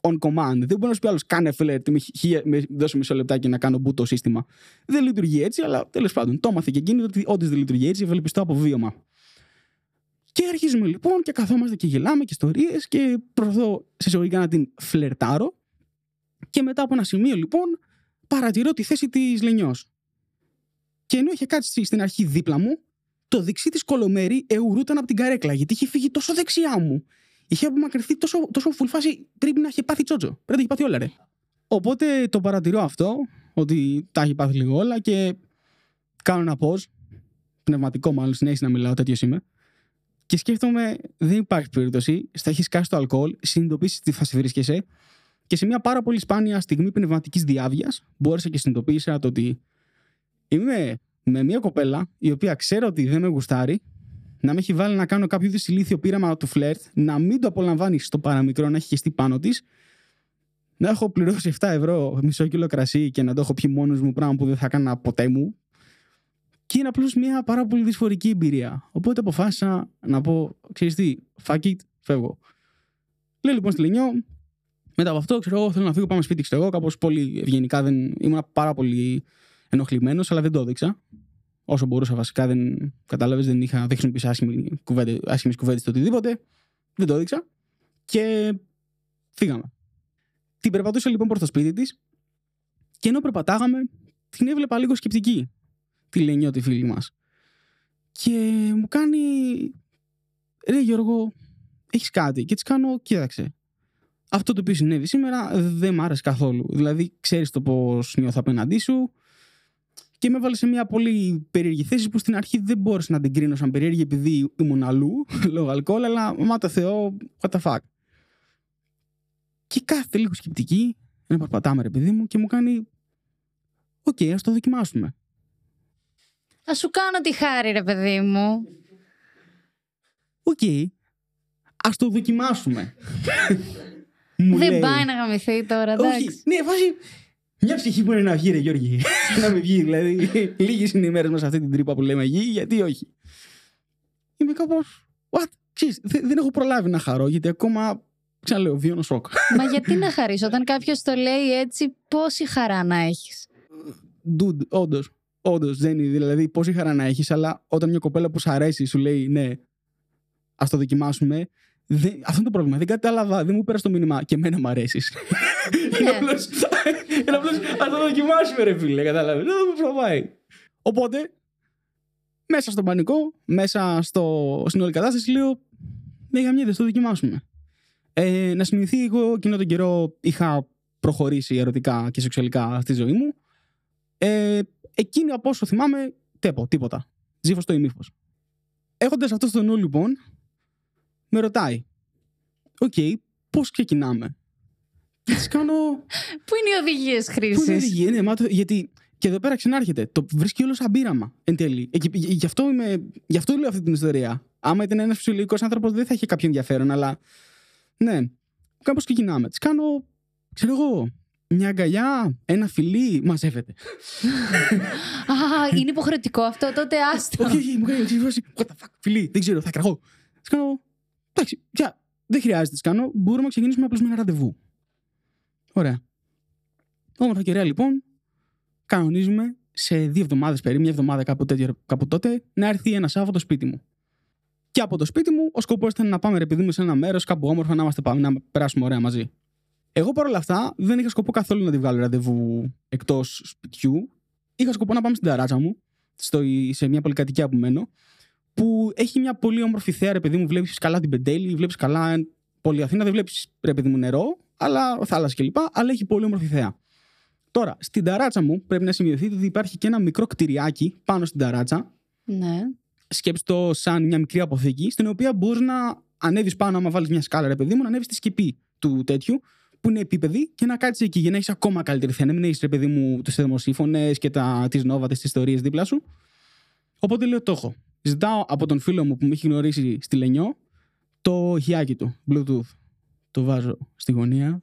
B: on command. Δεν μπορεί να σου πει άλλος κάνε φλερτ με, χι- με δώσε μισό λεπτάκι να κάνω boot το σύστημα. Δεν λειτουργεί έτσι, αλλά τέλος πάντων το έμαθε και εκείνη ότι όντως δεν λειτουργεί έτσι, ευελπιστώ από βίωμα. Και αρχίζουμε λοιπόν και καθόμαστε και γελάμε και ιστορίες και προσπαθώ σε εισαγωγικά να την φλερτάρω. Και μετά από ένα σημείο λοιπόν παρατηρώ τη θέση της Λενιός. Και ενώ είχε κάτσει στην αρχή δίπλα μου, το δεξί της κολομέρι αιωρούταν από την καρέκλα γιατί είχε φύγει τόσο δεξιά μου. Είχε απομακρυνθεί τόσο, τόσο full φάση. Πρέπει να είχε πάθει τσότσο. Πρέπει να έχει πάθει όλα, ρε. Οπότε το παρατηρώ αυτό, ότι τα έχει πάθει λίγο όλα και κάνω ένα pause. Πνευματικό, μάλλον συνέχιση να μιλάω, τέτοιο είμαι. Και σκέφτομαι, δεν υπάρχει περίπτωση. Στα έχεις σκάσει το αλκοόλ, συνειδητοποιήσει τι φάση βρίσκεσαι και σε μια πάρα πολύ σπάνια στιγμή πνευματικής διάβια μπόρεσα και συνειδητοποίησα το ότι είμαι με μια κοπέλα η οποία ξέρω ότι δεν με γουστάρει, να με έχει βάλει να κάνω κάποιο είδους ηλίθιο πείραμα του φλερτ, να μην το απολαμβάνει στο παραμικρό, να έχει χεστεί πάνω της, να έχω πληρώσει 7 ευρώ μισό κιλό κρασί και να το έχω πιει μόνος μου, πράγμα που δεν θα έκανα ποτέ μου. Και είναι απλώς μια πάρα πολύ δυσφορική εμπειρία. Οπότε αποφάσισα να πω, ξέρεις τι, fuck it, φεύγω. Λέω λοιπόν στη Λενιό, μετά από αυτό, ξέρω εγώ, θέλω να φύγω, πάμε σπίτι, ξέρω εγώ, κάπως πολύ ευγενικά δεν. ήμουν πάρα πολύ ενοχλημένος, αλλά δεν το έδειξα. Όσο μπορούσα βασικά, δεν κατάλαβες, δεν είχα, δεν χρησιμοποιήσει άσχημες κουβέντες ή οτιδήποτε. Δεν το έδειξα. Και φύγαμε. Την περπατούσα λοιπόν προς το σπίτι της και ενώ περπατάγαμε, την έβλεπα λίγο σκεπτική. Τη Λενιό, τη φίλη μας. Και μου κάνει. Ρε Γιώργο, έχεις κάτι. Και της κάνω, κοίταξε. Αυτό το οποίο συνέβη σήμερα δεν μ' άρεσε καθόλου. Δηλαδή, ξέρεις το πώς νιώθω απέναντί σου. Και με έβαλε σε μια πολύ περίεργη θέση που στην αρχή δεν μπόρεσα να την κρίνω σαν περίεργη επειδή ήμουν αλλού <laughs> λόγω αλκοόλ, αλλά μα το Θεό, what the fuck. Και κάθεται λίγο σκεπτική, να περπατάμε ρε παιδί μου και μου κάνει Οκ, ας το δοκιμάσουμε.
A: Θα σου κάνω τη χάρη, ρε παιδί μου.
B: Οκ, ας το δοκιμάσουμε. Μου
A: Δεν
B: λέει.
A: πάει να γαμηθεί τώρα,
B: Όχι,
A: εντάξει.
B: ναι, βάζει μια ψυχή που είναι να βγει, ρε Γιώργη. <laughs> να μην βγει, δηλαδή. Λίγες είναι οι μέρες μας αυτή την τρύπα που λέμε γη, γιατί όχι. Είμαι κάπως. What? Ξέρεις, δε- δεν έχω προλάβει να χαρώ, γιατί ακόμα Ξαναλέω, βιώνω σοκ.
A: Μα γιατί να χαρείς, όταν κάποιος το λέει έτσι, πόση χαρά να έχεις;
B: Dude, όντως. Όντως δεν είναι. Δηλαδή, πόση χαρά να έχεις, αλλά όταν μια κοπέλα που σου αρέσει σου λέει ναι, ας το δοκιμάσουμε. Δεν, αυτό είναι το πρόβλημα. Δεν κατάλαβα, δεν μου πέρασε το μήνυμα και εμένα μου αρέσεις. <laughs> είναι απλώς. Είναι απλώ. Α το δοκιμάσουμε, ρε φίλε. Κατάλαβες. Δεν μου προβάει. Οπότε, μέσα στον πανικό, μέσα στο, στην όλη κατάσταση, λέω. Ναι, γαμιέται, το δοκιμάσουμε. Ε, να σημειωθεί, εγώ εκείνο τον καιρό είχα προχωρήσει ερωτικά και σεξουαλικά στη ζωή μου. Ε, εκείνη από όσο θυμάμαι, τέπο, τίποτα. Ζήφο το ημίφο. Έχοντας αυτό στο νου, λοιπόν, με ρωτάει. OK, okay, πώς ξεκινάμε; Και τη κάνω.
A: Πού είναι οι οδηγίες χρήση.
B: Πού είναι οι οδηγίες, ναι, μάτω, γιατί και εδώ πέρα ξανάρχεται. Το βρίσκει όλο σαν πείραμα εν τέλει. Ε, γι, αυτό είμαι, γι' αυτό λέω αυτή την ιστορία. Άμα ήταν ένας φυσιολογικός άνθρωπος, δεν θα είχε κάποιο ενδιαφέρον, αλλά. Ναι. Κάπως ξεκινάμε. Τη κάνω, ξέρω εγώ, μια αγκαλιά, ένα φιλί, μαζεύεται. <laughs>
A: Α, είναι υποχρεωτικό αυτό, τότε άστο.
B: Όχι, όχι, μου κάνει what the fuck, φιλί, δεν ξέρω, θα κραγώ. Τη κάνω, εντάξει, πια, δεν χρειάζεται, τη κάνω, μπορούμε να ξεκινήσουμε απλώς με ένα ραντεβού. Ωραία. Όμορφα και ωραία, λοιπόν, κανονίζουμε σε δύο εβδομάδες περίπου, μια εβδομάδα κάπου, τέτοιο, κάπου τότε, να έρθει ένα Σάββατο σπίτι μου. Και από το σπίτι μου, ο σκοπός ήταν να πάμε, ρε παιδί μου, σε ένα μέρος κάπου όμορφα να, είμαστε, να περάσουμε ωραία μαζί. Εγώ παρόλα αυτά δεν είχα σκοπό καθόλου να τη βγάλω ραντεβού εκτός σπιτιού. Είχα σκοπό να πάμε στην ταράτσα μου, στο, σε μια πολυκατοικία που μένω, που έχει μια πολύ όμορφη θέα, ρε παιδί μου. Βλέπεις καλά την Πεντέλη, βλέπεις καλά πολύ Αθήνα, δεν βλέπεις ρε παιδί μου νερό, αλλά θάλασσα κλπ. Αλλά έχει πολύ όμορφη θέα. Τώρα, στην ταράτσα μου πρέπει να σημειωθεί ότι υπάρχει και ένα μικρό κτηριάκι πάνω στην ταράτσα.
A: Ναι.
B: Σκέψτε το σαν μια μικρή αποθήκη, στην οποία μπορείς να ανέβεις πάνω, άμα βάλεις μια σκάλα, ρε παιδί μου, να ανέβεις στη σκηπή του τέτοιου που είναι επίπεδη και να κάτσεις εκεί για να έχεις ακόμα καλύτερη θέα. Να μην έχεις, ρε παιδί μου, τους θερμοσύφωνε και τις νόβατες, τις ιστορίες δίπλα σου. Οπότε λέω το έχω. Ζητάω από τον φίλο μου που με έχει γνωρίσει στη Λενιό το χιάκι του, Bluetooth. Το βάζω στη γωνία.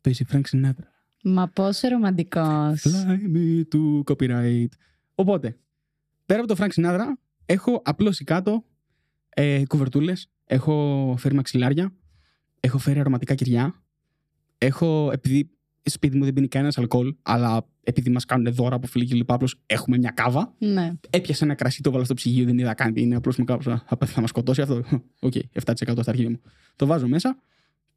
B: Παίζει Frank Sinatra.
A: Μα πόσο ρομαντικός.
B: Fly me to copyright. Οπότε, πέρα από το Frank Sinatra, έχω απλώσει κάτω ε, κουβερτούλες. Έχω φέρει μαξιλάρια. Έχω φέρει αρωματικά κυριά έχω, επειδή σπίτι μου δεν πίνει κανένας αλκοόλ, αλλά επειδή μας κάνουν δώρα από φίλοι και λοιπά, απλώς έχουμε μια κάβα.
A: Ναι.
B: Έπιασε ένα κρασί, το βάλα στο ψυγείο, δεν είδα καν. Είναι απλώς μου κάπω. Θα, θα μας σκοτώσει αυτό. OK, okay, 7% στα αρχίδια μου. Το βάζω μέσα.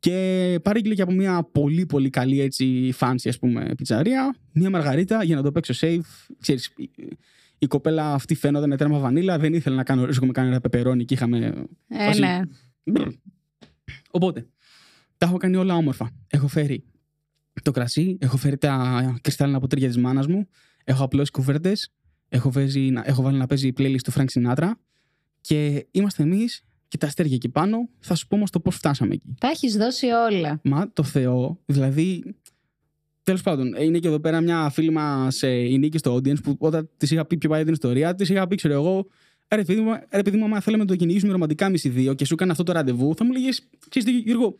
B: Και παρήγγειλε και από μια πολύ πολύ καλή έτσι fancy ας πούμε πιτσαρία μια μαργαρίτα για να το παίξω safe. Ξέρεις, η κοπέλα αυτή φαίνονταν τέρμα βανίλα, δεν ήθελε να κάνω ρίσκο με κανένα πεπερώνι και είχαμε...
A: Ε, ναι.
B: Οπότε, τα έχω κάνει όλα όμορφα. Έχω φέρει το κρασί, έχω φέρει τα κρυστάλλινα ποτήρια της μάνας μου, έχω απλώσει κουβέρτες, έχω, έχω βάλει να παίζει η playlist του Frank Sinatra και είμαστε εμείς και τα αστέρια εκεί πάνω. Θα σου πω όμως το πώς φτάσαμε εκεί.
A: Τα έχεις δώσει όλα.
B: Μα το Θεό, δηλαδή. Τέλος πάντων, είναι και εδώ πέρα μια φίλη μας, η Νίκη στο audience, που όταν της είχα πει πιο παλιά την ιστορία, της είχα πει, ξέρω εγώ, ρε παιδί μου, ρε παιδί μου, άμα θέλαμε να το κυνηγήσουμε ρομαντικά μισή δύο και σου έκανε αυτό το ραντεβού, θα μου λέγες, ξέρεις τι, Γιώργο,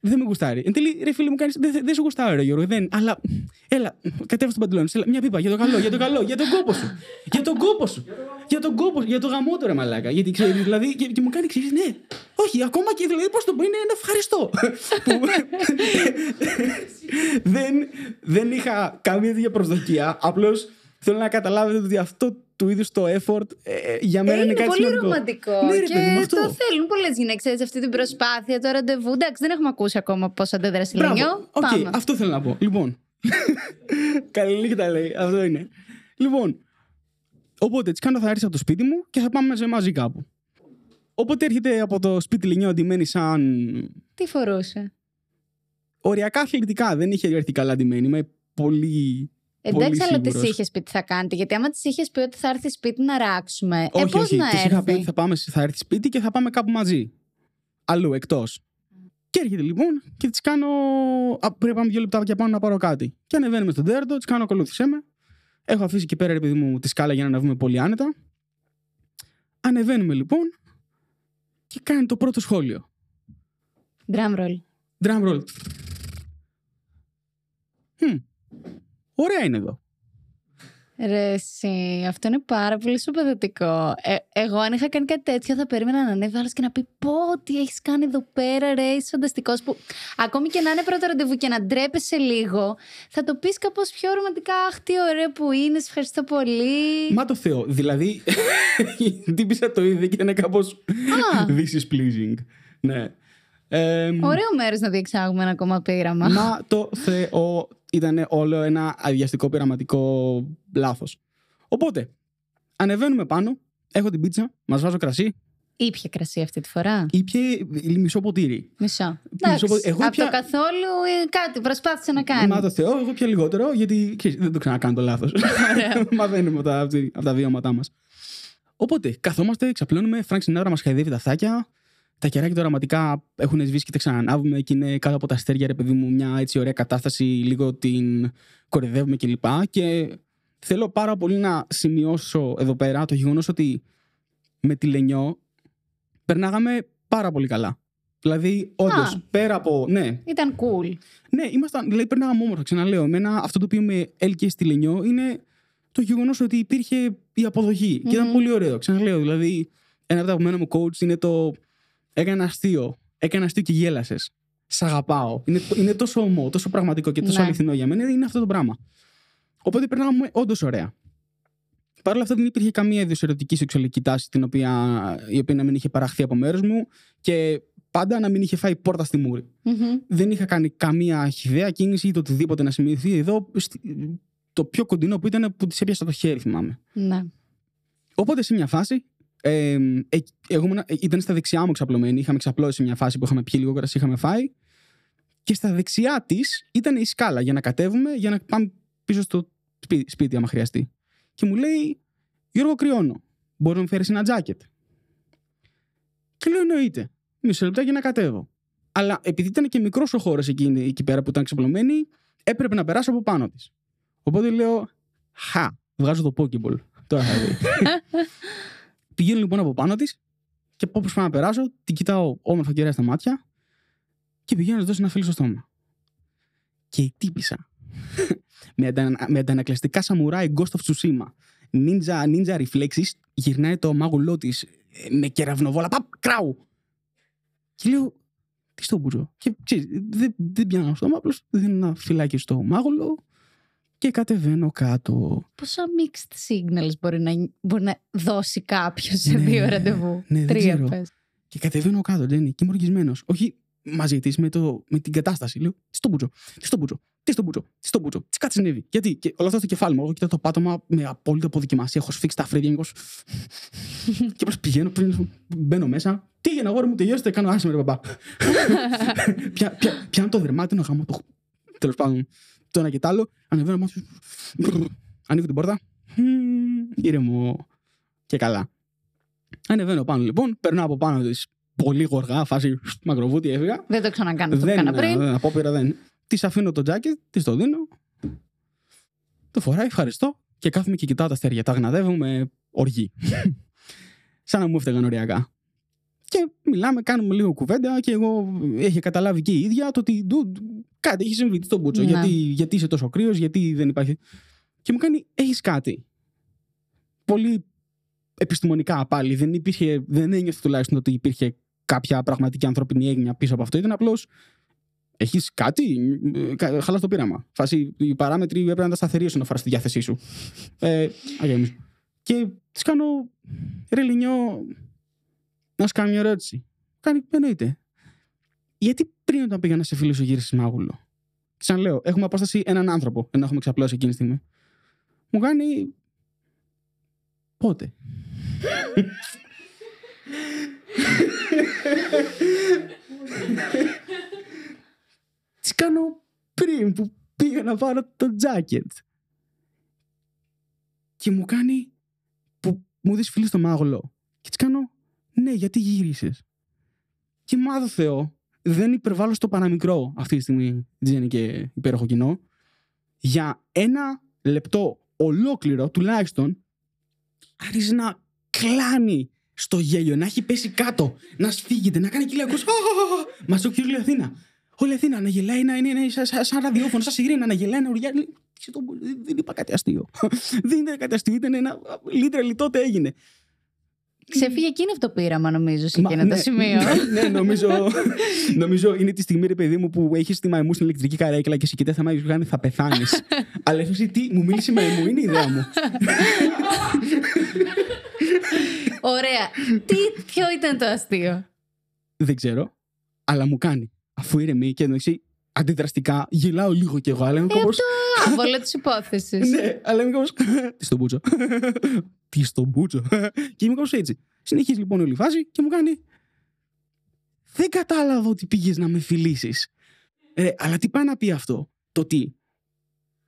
B: δεν με γουστάρει. Εν τέλει, ρε φίλε μου, κάνει. Δεν, δεν σου γουστάρει, ρε Γιώργο. Δεν. Αλλά. Έλα, κατέβασε τον παντελόνι. Έλα, μια πίπα για το καλό, για το καλό, για τον κόπο σου. για τον κόπο σου. Για τον κόπο για το γαμό ρε μαλάκα. Γιατί ξέρεις, δηλαδή, και, και μου κάνει ξέρεις, ναι. Όχι, ακόμα και δηλαδή, πώς το πω, είναι ένα ευχαριστώ. <laughs> δεν, δεν είχα καμία τέτοια προσδοκία. Απλώς θέλω να καταλάβετε ότι αυτό του είδους το effort ε, ε, για μένα
A: ε,
B: είναι,
A: είναι
B: κάτι
A: πολύ
B: σημαντικό.
A: ρομαντικό.
B: Ναι, ρε,
A: και
B: παιδί μου, αυτό.
A: το θέλουν πολλές γυναίκες αυτή την προσπάθεια, το ραντεβού. Εντάξει, δεν έχουμε ακούσει ακόμα πώς αντέδρασε η Λενιό.
B: Οκ,
A: Πάμε.
B: αυτό θέλω να πω. Λοιπόν. <laughs> Καλά τα λέει. Αυτό είναι. Λοιπόν. Οπότε της κάνω θα έρθεις από το σπίτι μου και θα πάμε μαζί, μαζί κάπου. Οπότε έρχεται από το σπίτι η Λενιό ντυμένη σαν.
A: Τι φορούσε;
B: Οριακά αθλητικά. Δεν είχε έρθει καλά αντιμένη. Με πολύ
A: Εντάξει, αλλά
B: σίγουρος.
A: τη είχες πει τι θα κάνετε. Γιατί άμα τη είχες πει ότι θα έρθει σπίτι να ράξουμε.
B: Όχι,
A: ε, πώς
B: όχι.
A: να
B: Της
A: έρθει.
B: είχα πει ότι θα, πάμε, θα έρθει σπίτι και θα πάμε κάπου μαζί. Αλλού, εκτός. Και έρχεται λοιπόν και τη κάνω. Α, πρέπει να πάμε δύο λεπτά και πάνω να πάρω κάτι. Και ανεβαίνουμε στον τέρτο, τη κάνω ακολούθησέ με. Έχω αφήσει εκεί πέρα, επειδή μου τη σκάλα για να ανεβούμε πολύ άνετα. Ανεβαίνουμε λοιπόν και κάνει το πρώτο σχόλιο.
A: Drum roll.
B: Drum roll. Hm. Ωραία είναι εδώ.
A: Ρε, εσύ, αυτό είναι πάρα πολύ σου παιδευτικό. Ε, εγώ, αν είχα κάνει κάτι τέτοιο, θα περίμενα να ανέβει άλλος και να πει: Πω, τι έχεις κάνει εδώ πέρα, ρε, είσαι φανταστικός. Που ακόμη και να είναι πρώτο ραντεβού και να ντρέπεσαι λίγο, θα το πεις κάπως πιο ρομαντικά. Αχ, τι ωραίο που είναι, σε ευχαριστώ πολύ.
B: Μα το Θεό. Δηλαδή, <laughs> τύπησα το είδε και είναι κάπως. This is pleasing. Ναι.
A: Ε, Ωραίο μέρος να διεξάγουμε ένα ακόμα πείραμα.
B: Μα το Θεό ήταν όλο ένα αδιαστικό πειραματικό λάθος. Οπότε, ανεβαίνουμε πάνω, έχω την πίτσα, μας βάζω κρασί.
A: Ήπια κρασί αυτή τη φορά;
B: Ήπια μισό ποτήρι.
A: Μισό. Εντάξει, Εγώ από το καθόλου ε, κάτι προσπάθησε να κάνει.
B: Μα το Θεό, εγώ πια λιγότερο, γιατί ξέρεις, δεν το ξανακάνω το λάθος. <laughs> Μαθαίνουμε από τα, από τα βιώματά μας. Οπότε, καθόμαστε, ξαπλώνουμε, Φρανκ Σινάτρα μας χαϊδεύει τ' αυτάκια. Τα κεράκια τ' αρωματικά έχουν σβήσει και τα ξανανάβουμε και είναι κάτω από τα αστέρια, ρε παιδί μου, μια έτσι ωραία κατάσταση. Λίγο την κοροϊδεύουμε κλπ. Και, και θέλω πάρα πολύ να σημειώσω εδώ πέρα το γεγονός ότι με τη Λενιό περνάγαμε πάρα πολύ καλά. Δηλαδή, όντως, πέρα από. Ναι.
A: Ήταν cool.
B: Ναι, ήμασταν. Δηλαδή, περνάγαμε όμορφα. Ξαναλέω, εμένα αυτό το οποίο με έλκυε στη Λενιό είναι το γεγονός ότι υπήρχε η αποδοχή. Και ήταν πολύ ωραίο. Ξαναλέω, δηλαδή, ένα από τα αγαπημένα μου coach είναι το Έκανε αστείο. Έκανε αστείο και γέλασες. Σ' αγαπάω. Είναι, είναι τόσο ομό, τόσο πραγματικό και τόσο ναι. αληθινό για μένα. Είναι αυτό το πράγμα. Οπότε περνάγαμε όντως ωραία. Παρ' όλα αυτά δεν υπήρχε καμία είδους ερωτική σεξουαλική τάση την οποία, η οποία να μην είχε παραχθεί από μέρο μου και πάντα να μην είχε φάει πόρτα στη μουρη Δεν είχα κάνει καμία χιδέα κίνηση ή το οτιδήποτε να σημειωθεί εδώ. Το πιο κοντινό που ήταν που της έπιασα το χέρι, θυμάμαι.
A: Ναι.
B: Οπότε σε μια φάση ε, εγώ ήταν στα δεξιά μου ξαπλωμένη. Είχαμε ξαπλώσει μια φάση που είχαμε πιει λίγο κρασί, είχαμε φάει. Και στα δεξιά της ήταν η σκάλα για να κατέβουμε, για να πάμε πίσω στο σπίτι, σπίτι άμα χρειαστεί. Και μου λέει, Γιώργο, κρυώνω. Μπορείς να μου φέρεις ένα τζάκετ. Και λέω, εννοείται. Μισό λεπτό για να κατέβω. Αλλά επειδή ήταν και μικρός ο χώρος εκεί, εκεί πέρα που ήταν ξαπλωμένη, έπρεπε να περάσω από πάνω της. Οπότε λέω, Χα, βγάζω το Pokéball. Τώρα θα δει. <laughs> Πηγαίνω λοιπόν από πάνω της και όπω πάω να περάσω, την κοιτάω όμορφα και στα μάτια και πηγαίνω να δώσω ένα φίλο στο στόμα. Και η τύπησα. <laughs> με, αντα, με αντανακλαστικά σαμουράι Ghost of Tsushima. Ninja, ninja reflexes, γυρνάει το μάγουλό της ε, με κεραυνοβόλα. Παπ, κράου! Και λέω, τι στο μπουζό. Και ξέρεις, δεν, δεν πιάνω στο στόμα, απλώς δίνω ένα φυλάκι στο μάγουλο και κατεβαίνω κάτω.
A: Πόσα mixed signals μπορεί να, μπορεί να δώσει κάποιος σε ναι, δύο ραντεβού;
B: Ναι, Τρία πες. Και κατεβαίνω κάτω, Τζένι, και είμαι οργισμένο. Όχι μαζί της με, με την κατάσταση. Λέω, τι στο μπούτσο, τι στο μπούτσο, τι στο μπούτσο, τι στο μπούτσο, τι κάτι συνέβη. Γιατί και όλο αυτό στο κεφάλι μου, εγώ κοιτάω το πάτωμα με απόλυτη αποδοκιμασία. Έχω σφίξει τα φρύδια, <laughs> και απλώς πηγαίνω, μπαίνω μέσα. Τι έγινε, αγόρι μου, τελειώσετε, κάνω άσχημα, ρε παπά. <laughs> <laughs> Πιάνω το δερμάτινο γάμο, το. Τέλος πάντων, το ένα και το άλλο. Ανεβαίνω μάθω. Ανοίγω την πόρτα. Ήρεμο και καλά. Ανεβαίνω πάνω λοιπόν, περνάω από πάνω της πολύ γοργά, φάση μακροβούτι έφυγα.
A: Δεν το ξανακάνω αυτό που έκανα πριν.
B: Δεν, απόπειρα δεν. Της αφήνω το τζάκι, της το δίνω. Το φοράει, ευχαριστώ και κάθομαι και κοιτάω τα αστέρια. Τα γναδεύω με οργή. <laughs> Σαν να μου έφταιγαν οριακά. Και μιλάμε, κάνουμε λίγο κουβέντα και εγώ έχει καταλάβει και η ίδια το ότι κάτι έχει συμβεί στον Μπούτσο. Ναι. Γιατί, γιατί είσαι τόσο κρύος, γιατί δεν υπάρχει. Και μου κάνει, έχεις κάτι. Πολύ επιστημονικά πάλι. Δεν, υπήρχε, δεν ένιωθε τουλάχιστον ότι υπήρχε κάποια πραγματική ανθρώπινη έγνοια πίσω από αυτό. Ήταν απλώς. Έχεις κάτι, χαλάς το πείραμα. Φάση, οι παράμετροι έπρεπε να τα σταθερήσουν να φοράς στη διάθεσή σου. ε, και της κάνω ρελινιό να σου κάνω μια ερώτηση. Κάνει, εννοείται. Γιατί πριν όταν πήγα να σε φίλο σου γύρισε μάγουλο; λέω, έχουμε απόσταση έναν άνθρωπο, ενώ έχουμε ξαπλώσει εκείνη τη στιγμή. Μου κάνει. Πότε; Τι κάνω πριν που πήγα να πάρω το τζάκετ; Και μου κάνει που μου δεις φίλη στο μάγουλο. Και τη κάνω ναι, γιατί γύρισες. Και μάδο Θεό, δεν υπερβάλλω στο παραμικρό αυτή τη στιγμή, Τζένι και υπέροχο κοινό. Για ένα λεπτό ολόκληρο, τουλάχιστον, άρχισε να κλάνει στο γέλιο, να έχει πέσει κάτω, να σφίγγεται, να κάνει κυλιακό. Μας ο κύριο Αθήνα. Όλη Αθήνα να γελάει, να είναι σαν ραδιόφωνο, σαν σιρήνα, να γελάει, να ουριάζει. τον Μπούτσο. Δεν, δεν είπα κάτι αστείο. <laughs> δεν ήταν κάτι αστείο, ήταν ένα. Literally τότε έγινε.
A: Ξεφύγε εκείνο αυτό το πείραμα, νομίζω, σε
B: Μα,
A: εκείνο το
B: ναι,
A: σημείο.
B: ναι, ναι, νομίζω, νομίζω είναι τη στιγμή, ρε παιδί μου, που έχεις τη μαϊμού στην ηλεκτρική καρέκλα και σε κοιτάει θα μάθει κάνει, θα πεθάνεις. <laughs> Αλλά εσύ τι, μου μίλησε η μαϊμού, είναι η ιδέα μου. <laughs>
A: Ωραία. Τι, ποιο ήταν το αστείο;
B: Δεν ξέρω, αλλά μου κάνει. Αφού ηρεμεί και εννοεί αντιδραστικά, γελάω λίγο κι εγώ, αλλά είμαι
A: Ε,
B: κάπως...
A: αυτό άβολο της υπόθεσης.
B: Ναι, αλλά είμαι κάπως... Τι στον μπούτσο. Τι στον μπούτσο. και είμαι κάπως έτσι. Συνεχίζει λοιπόν όλη η φάση και μου κάνει... Δεν κατάλαβα ότι πήγες να με φιλήσεις. Ε, αλλά τι πάει να πει αυτό; Το ότι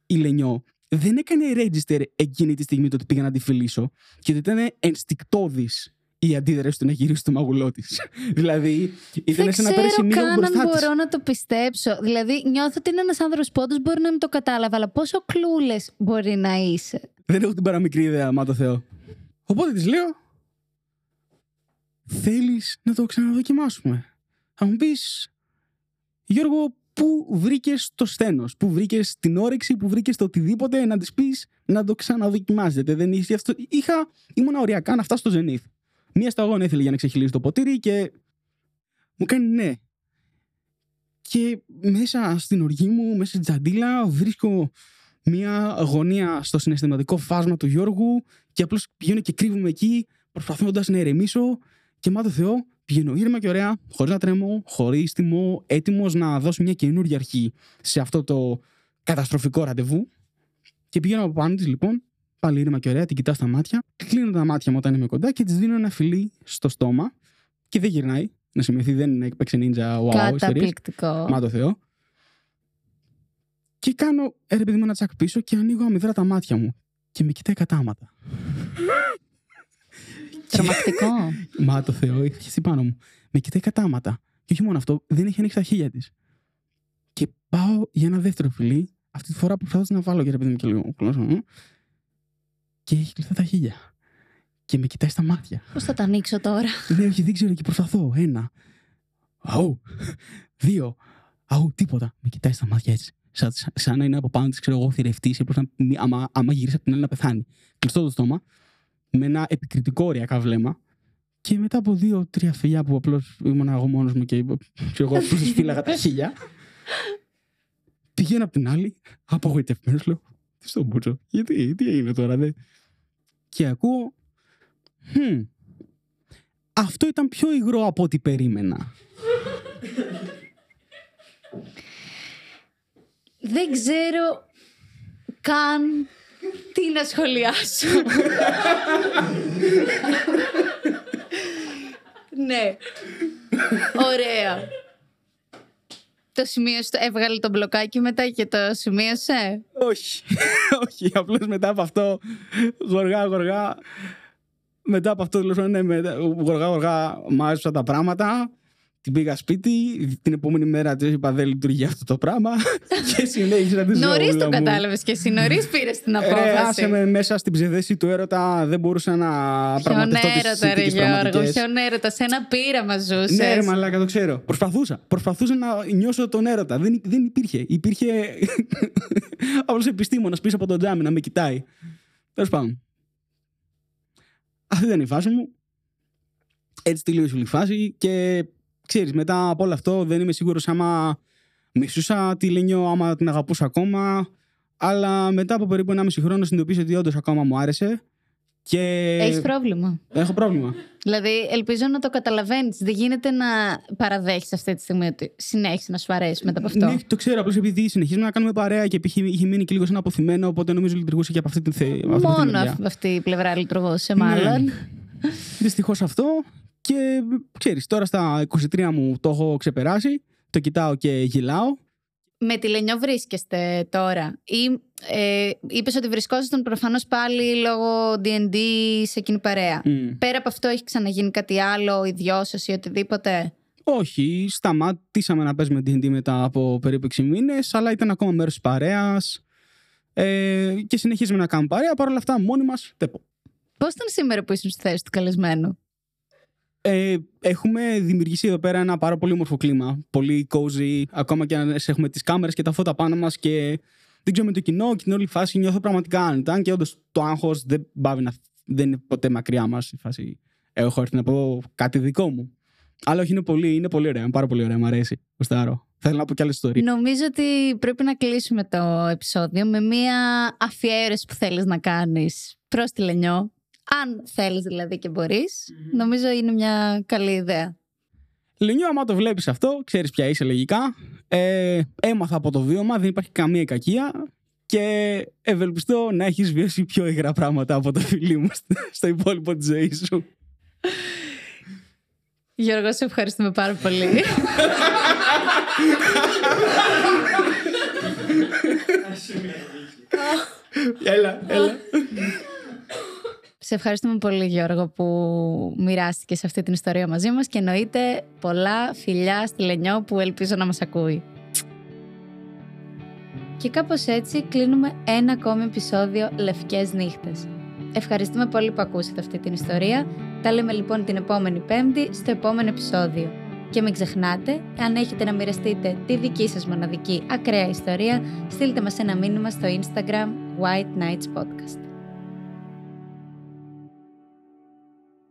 B: η Λενιό δεν έκανε register εκείνη τη στιγμή το ότι πήγα να τη φιλήσω και ότι ήταν ενστικτόδης η αντίδραση του να γυρίσει το μαγουλό της. <laughs> δηλαδή, ήταν
A: Δεν
B: σαν να πέρασε
A: ξέρω
B: μήνυμα
A: καν αν
B: μπροστά της.
A: μπορώ να το πιστέψω. Δηλαδή, νιώθω ότι είναι ένας άνθρωπος που όντως μπορεί να μην το κατάλαβα, αλλά πόσο κλούλες μπορεί να είσαι.
B: Δεν έχω την παραμικρή ιδέα, μα το Θεό. Οπότε της λέω, θέλεις να το ξαναδοκιμάσουμε. Θα μου πεις, Γιώργο, πού βρήκες το στένο, πού βρήκες την όρεξη, πού βρήκες το οτιδήποτε να της πεις να το ξαναδοκιμάζετε. Δεν είχε αυτό. Είχα, ήμουν οριακά να φτάσω στο Zenith. Μία σταγόνα ήθελε για να ξεχυλήσει το ποτήρι και μου κάνει ναι. Και μέσα στην οργή μου, μέσα στην τζαντίλα, βρίσκω μια αγωνία στο συναισθηματικό φάσμα του Γιώργου και απλώς πηγαίνω και κρύβομαι εκεί, προσπαθώντας να ηρεμήσω. Και μάθω Θεό, πηγαίνω ήρεμα και ωραία, χωρίς να τρέμω, χωρίς τιμό, έτοιμος να δώσω μια καινούργια αρχή σε αυτό το καταστροφικό ραντεβού. Και πηγαίνω από πάνω της λοιπόν, πάλι ήρεμα και ωραία, την κοιτάω στα μάτια, κλείνω τα μάτια μου όταν είμαι κοντά και της δίνω ένα φιλί στο στόμα και δεν γυρνάει. Να σημειωθεί, δεν είναι έπαιξε ninja wow, ιστορίες.
A: Καταπληκτικό.
B: Μα το Θεό. Και κάνω ε, ρε παιδί μου ένα τσακ πίσω και ανοίγω αμυδρά τα μάτια μου. Και με κοιτάει κατάματα.
A: Τρομακτικό. <laughs>
B: Μα το Θεό, είχε χεστεί πάνω μου. Με κοιτάει κατάματα. Και όχι μόνο αυτό, δεν έχει ανοίξει τα χίλια της. Και πάω για ένα δεύτερο φιλί. Αυτή τη φορά προσπαθώ να βάλω για ρε παιδί μου και λίγο κλώσσα μου. Και έχει κλειστά τα χίλια. Και με κοιτάει στα μάτια.
A: Πώς θα τα ανοίξω τώρα;
B: Ναι, όχι, δεν ξέρω και προσπαθώ. Ένα. Αού. Δύο. Αού, τίποτα. Με κοιτάει στα μάτια έτσι. Σαν, σαν να είναι από πάνω της, ξέρω εγώ, θηρευτής ή προς να, μη- άμα, άμα γυρίσει από την άλλη να πεθάνει. Κλειστό το στόμα, με ένα επικριτικό ωριακά βλέμμα. Και μετά από δύο-τρία φιλιά που απλώς ήμουν εγώ μόνος μου και ξέρω εγώ, απλώς φύλαγα τα <laughs> χίλια. Πηγαίνω από την άλλη, απογοητευμένος, λέω. Τι στον μπούτσο, γιατί, τι έγινε τώρα, δε; Και ακούω. «Χμ, αυτό ήταν πιο υγρό από ό,τι περίμενα.
A: Δεν ξέρω καν τι να σχολιάσω. <laughs> ναι. Ωραία. Το σημείωσε, το- έβγαλε το μπλοκάκι μετά και το σημείωσε;
B: Όχι. <laughs> Όχι. Απλώς μετά από αυτό, γοργά, γοργά. Μετά από αυτό, τέλο ναι, μετά- γοργά, γοργά μάζεψα τα πράγματα. Την πήγα σπίτι. Την επόμενη μέρα της είπα δεν λειτουργεί αυτό το πράγμα. <laughs> και συνέχισα τη ζωή.
A: Νωρίς το κατάλαβες και εσύ, νωρίς πήρες την
B: Ρε, άσε
A: απόφαση.
B: με μέσα στην ψευδέση του έρωτα. Δεν μπορούσα να
A: Ποιον
B: πραγματευτώ τις
A: έρωτα, ρε
B: συνθήκες
A: Γιώργο,
B: πραγματικές.
A: ποιον έρωτα, σε ένα πείραμα ζούσες.
B: Ναι, ρε μαλάκα, το ξέρω. Προσπαθούσα. Προσπαθούσα να νιώσω τον έρωτα. Δεν, δεν υπήρχε. Υπήρχε <laughs> απλός επιστήμονας πίσω από τον τζάμι να με κοιτάει. Τέλος πάντων. Αυτή ήταν η φάση μου. Έτσι τελείωσε όλη η φάση και ξέρεις, μετά από όλο αυτό δεν είμαι σίγουρος άμα μισούσα τη Λένιο, άμα την αγαπούσα ακόμα. Αλλά μετά από περίπου 1,5 χρόνο συνειδητοποίησα ότι όντως ακόμα μου άρεσε. Και
A: Έχεις πρόβλημα.
B: έχω πρόβλημα.
A: Δηλαδή, ελπίζω να το καταλαβαίνεις. Δεν γίνεται να παραδέχεις αυτή τη στιγμή ότι συνέχισε να σου αρέσει μετά από αυτό.
B: Ναι, το ξέρω. Απλώς επειδή συνεχίζουμε να κάνουμε παρέα και είχε, είχε μείνει και λίγο σαν αποθυμένο, οπότε νομίζω λειτουργούσε και από αυτή τη θε... από αυτή τη
A: Μόνο
B: μεριά.
A: αυ- αυτή η πλευρά λειτουργούσε,
B: Ναι.
A: μάλλον.
B: Δυστυχώς αυτό. Και ξέρεις, τώρα στα 23 μου το έχω ξεπεράσει. Το κοιτάω και γελάω.
A: Με τη Λενιό βρίσκεστε τώρα. Ή ε, είπες ότι βρισκόσασταν προφανώς πάλι λόγω DD σε εκείνη παρέα.
B: Μμ.
A: Πέρα από αυτό, έχει ξαναγίνει κάτι άλλο, οι δυο σα ή οτιδήποτε;
B: Όχι, σταμάτησαμε να παίζουμε D&D μετά από περίπου 6 μήνες, αλλά ήταν ακόμα μέρος της παρέας. Ε, και συνεχίζουμε να κάνουμε παρέα. Παρ' όλα αυτά, μόνοι μας.
A: Πώς ήταν σήμερα που ήσουν στη θέση του καλεσμένου;
B: Ε, έχουμε δημιουργήσει εδώ πέρα ένα πάρα πολύ όμορφο κλίμα. Πολύ cozy. Ακόμα και αν έχουμε τις κάμερες και τα φώτα πάνω μας και δεν ξέρω με το κοινό και την όλη φάση νιώθω πραγματικά άνετα. Αν και όντως το άγχος δεν πάβει να. δεν είναι ποτέ μακριά μας η φάση. Έχω έρθει να πω κάτι δικό μου. Αλλά όχι, είναι πολύ, είναι πολύ ωραία. Είναι πάρα πολύ ωραία. Μ' αρέσει. Γουστάρω. Θέλω να πω κι άλλες ιστορίε.
A: Νομίζω ότι πρέπει να κλείσουμε το επεισόδιο με μία αφιέρωση που θέλεις να κάνεις προς τη Λενιό. Αν θέλεις δηλαδή και μπορείς. Νομίζω είναι μια καλή ιδέα.
B: Λενιό, άμα το βλέπεις αυτό, ξέρεις ποια είσαι λογικά. Ε, έμαθα από το βίωμα, δεν υπάρχει καμία κακία. Και ευελπιστώ να έχεις βιώσει πιο υγρά πράγματα από το φίλι μου στο υπόλοιπο της ζωής σου.
A: Γιώργο, σε ευχαριστούμε πάρα πολύ.
B: έλα, έλα.
A: Σε ευχαριστούμε πολύ Γιώργο που μοιράστηκες σε αυτή την ιστορία μαζί μας και εννοείται πολλά φιλιά στη Λενιό που ελπίζω να μας ακούει. Και κάπως έτσι κλείνουμε ένα ακόμη επεισόδιο Λευκές Νύχτες. Ευχαριστούμε πολύ που ακούσατε αυτή την ιστορία. Τα λέμε λοιπόν την επόμενη Πέμπτη στο επόμενο επεισόδιο. Και μην ξεχνάτε, αν έχετε να μοιραστείτε τη δική σας μοναδική ακραία ιστορία, στείλτε μας ένα μήνυμα στο Instagram White Nights Podcast.